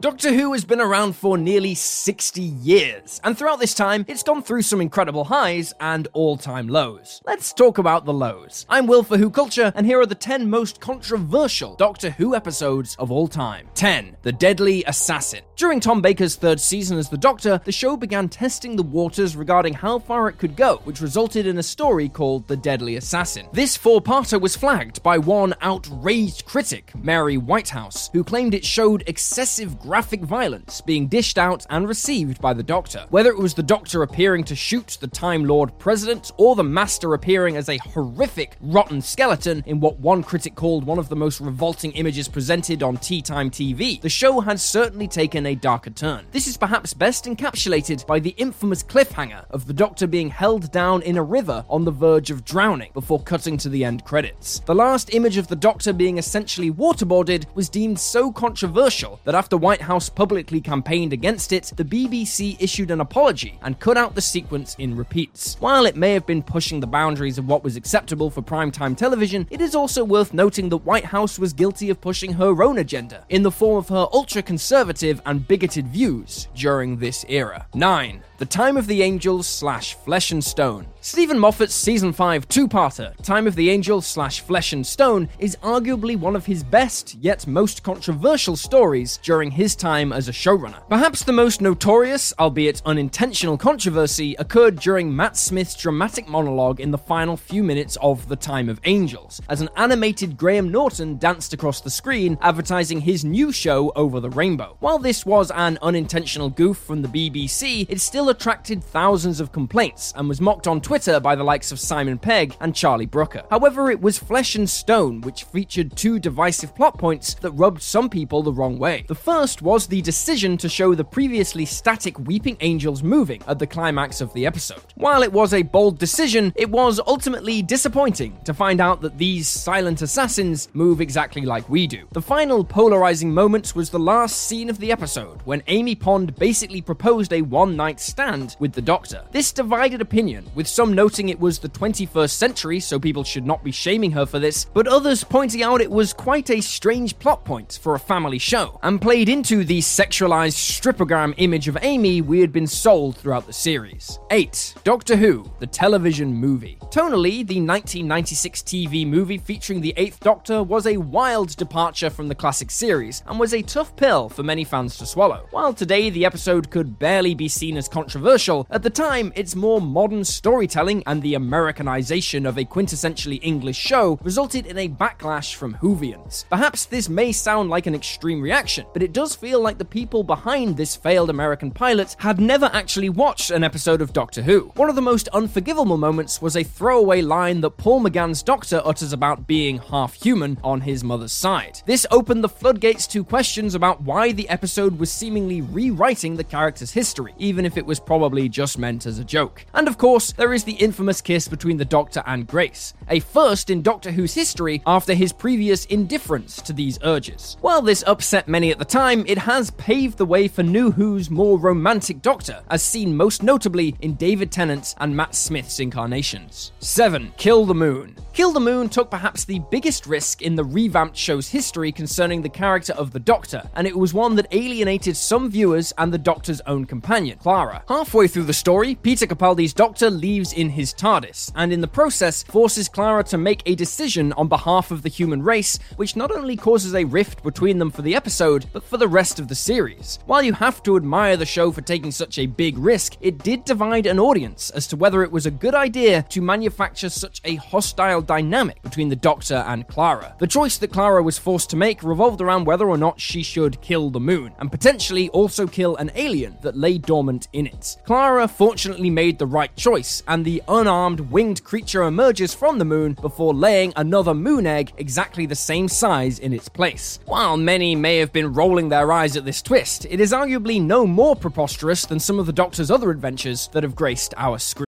Doctor Who has been around for nearly 60 years, and throughout this time, it's gone through some incredible highs and all time lows. Let's talk about the lows. I'm Will for Who Culture, and here are the 10 most controversial Doctor Who episodes of all time. 10. The Deadly Assassin. During Tom Baker's third season as the Doctor, the show began testing the waters regarding how far it could go, which resulted in a story called The Deadly Assassin. This four parter was flagged by one outraged critic, Mary Whitehouse, who claimed it showed excessive graphic violence being dished out and received by the Doctor. Whether it was the Doctor appearing to shoot the Time Lord President, or the Master appearing as a horrific, rotten skeleton in what one critic called one of the most revolting images presented on Tea Time TV, the show had certainly taken a darker turn. This is perhaps best encapsulated by the infamous cliffhanger of the Doctor being held down in a river on the verge of drowning before cutting to the end credits. The last image of the Doctor being essentially waterboarded was deemed so controversial that after White House publicly campaigned against it, the BBC issued an apology and cut out the sequence in repeats. While it may have been pushing the boundaries of what was acceptable for primetime television, it is also worth noting that Whitehouse was guilty of pushing her own agenda in the form of her ultra conservative and bigoted views during this era. 9. The Time of the Angels slash Flesh and Stone. Steven Moffat's season 5 two parter, Time of the Angels slash Flesh and Stone, is arguably one of his best yet most controversial stories during his time as a showrunner. Perhaps the most notorious, albeit unintentional controversy occurred during Matt Smith's dramatic monologue in the final few minutes of The Time of Angels, as an animated Graham Norton danced across the screen advertising his new show Over the Rainbow. While this was an unintentional goof from the BBC, it still attracted thousands of complaints and was mocked on Twitter by the likes of Simon Pegg and Charlie Brooker. However, it was Flesh and Stone which featured two divisive plot points that rubbed some people the wrong way. The first was the decision to show the previously static Weeping Angels moving at the climax of the episode. While it was a bold decision, it was ultimately disappointing to find out that these silent assassins move exactly like we do. The final polarizing moment was the last scene of the episode when Amy Pond basically proposed a one night stand with the Doctor. This divided opinion, with some noting it was the 21st century, so people should not be shaming her for this, but others pointing out it was quite a strange plot point for a family show, and played into the sexualized stripogram image of Amy we had been sold throughout the series. 8. Doctor Who, the television movie. Tonally, the 1996 TV movie featuring the Eighth Doctor was a wild departure from the classic series, and was a tough pill for many fans to swallow. While today the episode could barely be seen as controversial, at the time its more modern storytelling and the Americanization of a quintessentially English show resulted in a backlash from Whovians. Perhaps this may sound like an extreme reaction, but it does feel like the people behind this failed American pilot had never actually watched an episode of Doctor Who. One of the most unforgivable moments was a throwaway line that Paul McGann's Doctor utters about being half human on his mother's side. This opened the floodgates to questions about why the episode was seemingly rewriting the character's history, even if it was probably just meant as a joke. And of course, there is the infamous kiss between the Doctor and Grace, a first in Doctor Who's history after his previous indifference to these urges. While this upset many at the time, it has paved the way for New Who's more romantic Doctor, as seen most notably in David Tennant's and Matt Smith's incarnations. 7. Kill the Moon. Kill the Moon took perhaps the biggest risk in the revamped show's history concerning the character of the Doctor, and it was one that alienated some viewers and the Doctor's own companion, Clara. Halfway through the story, Peter Capaldi's Doctor leaves in his TARDIS, and in the process forces Clara to make a decision on behalf of the human race, which not only causes a rift between them for the episode, but for the rest of the series. While you have to admire the show for taking such a big risk, it did divide an audience as to whether it was a good idea to manufacture such a hostile dynamic between the Doctor and Clara. The choice that Clara was forced to make revolved around whether or not she should kill the moon, and potentially also kill an alien that lay dormant in it. Clara fortunately made the right choice, and the unarmed winged creature emerges from the moon before laying another moon egg exactly the same size in its place. While many may have been rolling their eyes at this twist, it is arguably no more preposterous than some of the Doctor's other adventures that have graced our screen.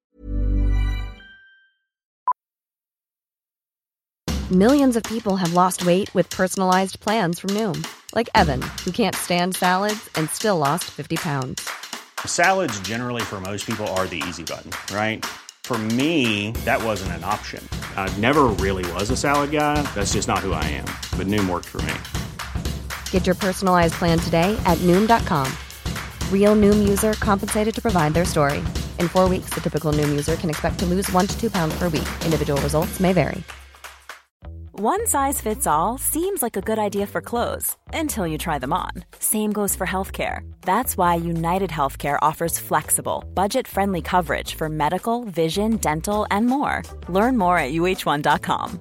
Millions of people have lost weight with personalized plans from Noom, like Evan, who can't stand salads and still lost 50 pounds. Salads, generally, for most people, are the easy button, right? For me, that wasn't an option. I never really was a salad guy. That's just not who I am. But Noom worked for me. Get your personalized plan today at Noom.com. Real Noom user compensated to provide their story. In four weeks, the typical Noom user can expect to lose one to two pounds per week. Individual results may vary. One size fits all seems like a good idea for clothes until you try them on. Same goes for healthcare. That's why United Healthcare offers flexible, budget friendly coverage for medical, vision, dental, and more. Learn more at uh1.com.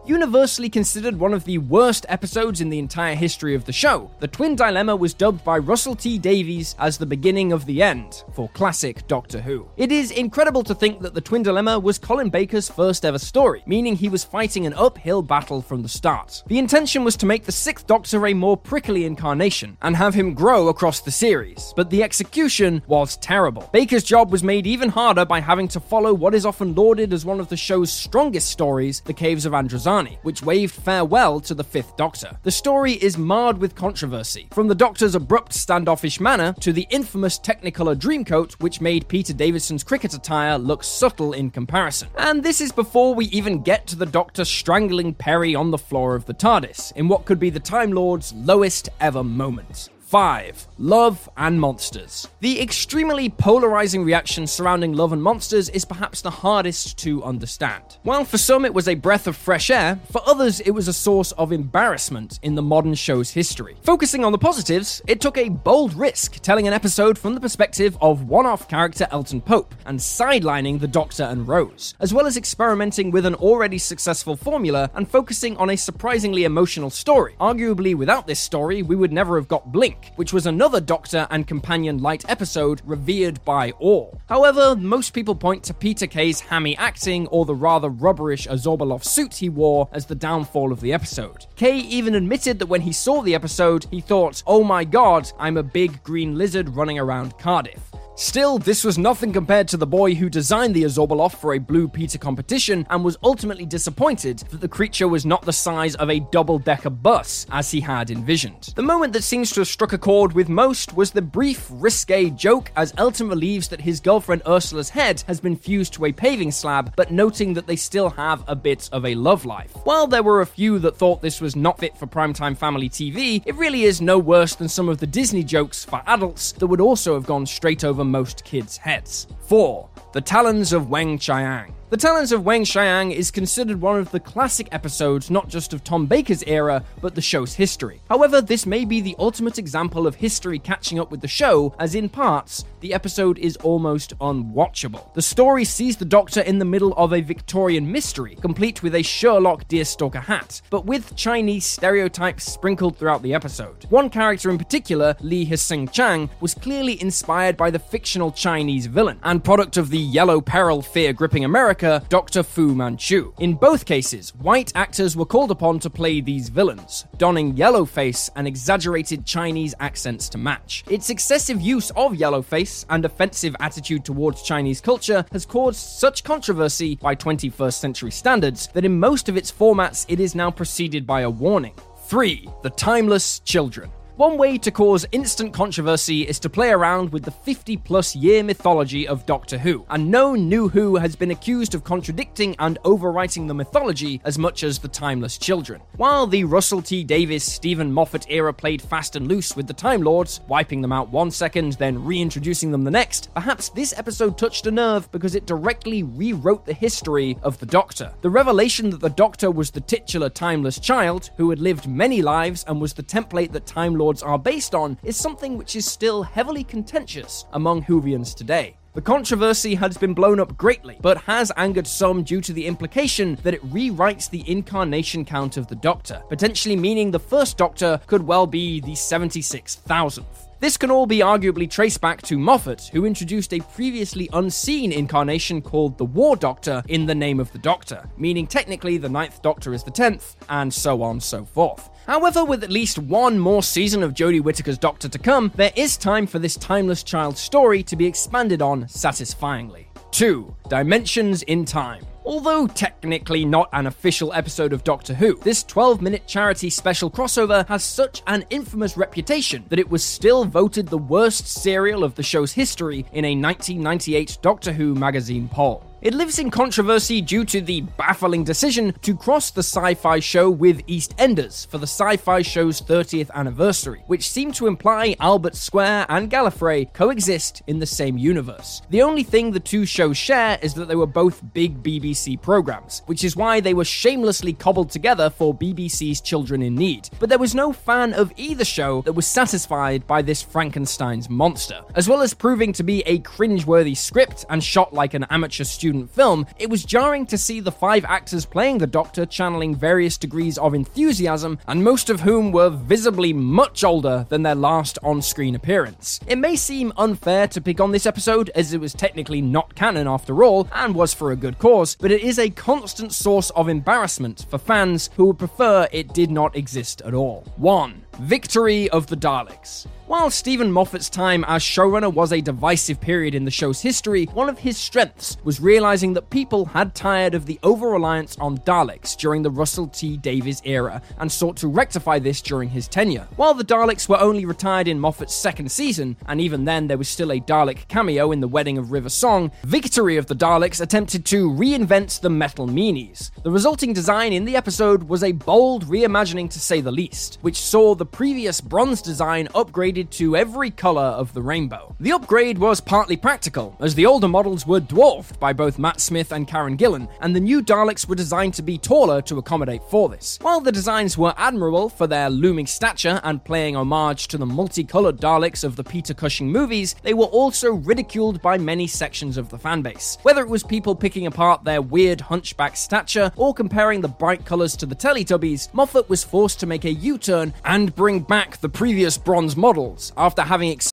Universally considered one of the worst episodes in the entire history of the show, The Twin Dilemma was dubbed by Russell T Davies as the beginning of the end for classic Doctor Who. It is incredible to think that The Twin Dilemma was Colin Baker's first ever story, meaning he was fighting an uphill battle from the start. The intention was to make the Sixth Doctor a more prickly incarnation and have him grow across the series, but the execution was terrible. Baker's job was made even harder by having to follow what is often lauded as one of the show's strongest stories, The Caves of Androzani, which waved farewell to the Fifth Doctor. The story is marred with controversy, from the Doctor's abrupt standoffish manner to the infamous Technicolor Dreamcoat, which made Peter Davison's cricket attire look subtle in comparison. And this is before we even get to the Doctor strangling Peri on the floor of the TARDIS, in what could be the Time Lord's lowest ever moment. 5. Love and Monsters. The extremely polarizing reaction surrounding Love and Monsters is perhaps the hardest to understand. While for some it was a breath of fresh air, for others it was a source of embarrassment in the modern show's history. Focusing on the positives, it took a bold risk telling an episode from the perspective of one off character Elton Pope and sidelining the Doctor and Rose, as well as experimenting with an already successful formula and focusing on a surprisingly emotional story. Arguably, without this story, we would never have got Blink, which was another Doctor and companion light episode revered by all. However, most people point to Peter Kay's hammy acting or the rather rubberish Abzorbaloff suit he wore as the downfall of the episode. Kay even admitted that when he saw the episode, he thought, oh my god, I'm a big green lizard running around Cardiff. Still, this was nothing compared to the boy who designed the Abzorbaloff for a Blue Peter competition and was ultimately disappointed that the creature was not the size of a double decker bus as he had envisioned. The moment that seems to have struck a chord with most was the brief, risque joke as Elton relieves that his girlfriend Ursula's head has been fused to a paving slab, but noting that they still have a bit of a love life. While there were a few that thought this was not fit for primetime family TV, it really is no worse than some of the Disney jokes for adults that would also have gone straight over most kids' heads. 4. The Talons of Weng-Chiang. The Talons of Weng-Chiang is considered one of the classic episodes not just of Tom Baker's era, but the show's history. However, this may be the ultimate example of history catching up with the show, as in parts, the episode is almost unwatchable. The story sees the Doctor in the middle of a Victorian mystery, complete with a Sherlock Deerstalker hat, but with Chinese stereotypes sprinkled throughout the episode. One character in particular, Li H'sen Chang, was clearly inspired by the fictional Chinese villain, and product of the Yellow Peril fear gripping America Dr. Fu Manchu. In both cases, white actors were called upon to play these villains, donning yellow face and exaggerated Chinese accents to match. Its excessive use of yellow face and offensive attitude towards Chinese culture has caused such controversy by 21st century standards that in most of its formats it is now preceded by a warning. 3. The Timeless Children. One way to cause instant controversy is to play around with the 50 plus year mythology of Doctor Who, and no new Who has been accused of contradicting and overwriting the mythology as much as the Timeless Children. While the Russell T Davies, Steven Moffat era played fast and loose with the Time Lords, wiping them out one second, then reintroducing them the next, perhaps this episode touched a nerve because it directly rewrote the history of the Doctor. The revelation that the Doctor was the titular Timeless Child, who had lived many lives and was the template that Time Lords are based on, is something which is still heavily contentious among Whovians today. The controversy has been blown up greatly, but has angered some due to the implication that it rewrites the incarnation count of the Doctor, potentially meaning the first Doctor could well be the 76,000th. This can all be arguably traced back to Moffat, who introduced a previously unseen incarnation called the War Doctor in the name of the Doctor, meaning technically the Ninth Doctor is the 10th, and so on so forth. However, with at least one more season of Jodie Whittaker's Doctor to come, there is time for this timeless child story to be expanded on satisfyingly. 2. Dimensions in Time. Although technically not an official episode of Doctor Who, this 12 minute charity special crossover has such an infamous reputation that it was still voted the worst serial of the show's history in a 1998 Doctor Who magazine poll. It lives in controversy due to the baffling decision to cross the sci fi show with EastEnders for the sci fi show's 30th anniversary, which seemed to imply Albert Square and Gallifrey coexist in the same universe. The only thing the two shows share is that they were both big BBC programs, which is why they were shamelessly cobbled together for BBC's Children in Need. But there was no fan of either show that was satisfied by this Frankenstein's monster. As well as proving to be a cringe-worthy script and shot like an amateur student film, it was jarring to see the five actors playing the Doctor channeling various degrees of enthusiasm, and most of whom were visibly much older than their last on screen appearance. It may seem unfair to pick on this episode, as it was technically not canon after all, and was for a good cause, but it is a constant source of embarrassment for fans who would prefer it did not exist at all. 1. Victory of the Daleks. While Steven Moffat's time as showrunner was a divisive period in the show's history, one of his strengths was realizing that people had tired of the over reliance on Daleks during the Russell T Davies era and sought to rectify this during his tenure. While the Daleks were only retired in Moffat's second season, and even then there was still a Dalek cameo in The Wedding of River Song, Victory of the Daleks attempted to reinvent the metal meanies. The resulting design in the episode was a bold reimagining to say the least, which saw the previous bronze design upgraded to every colour of the rainbow. The upgrade was partly practical, as the older models were dwarfed by both Matt Smith and Karen Gillan, and the new Daleks were designed to be taller to accommodate for this. While the designs were admirable for their looming stature and playing homage to the multicoloured Daleks of the Peter Cushing movies, they were also ridiculed by many sections of the fanbase. Whether it was people picking apart their weird hunchback stature or comparing the bright colours to the Teletubbies, Moffat was forced to make a U turn bring back the previous bronze models after having ex-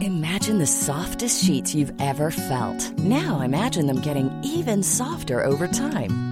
Imagine the softest sheets you've ever felt. Now imagine them getting even softer over time.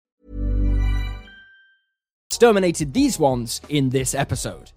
Exterminated these ones in this episode.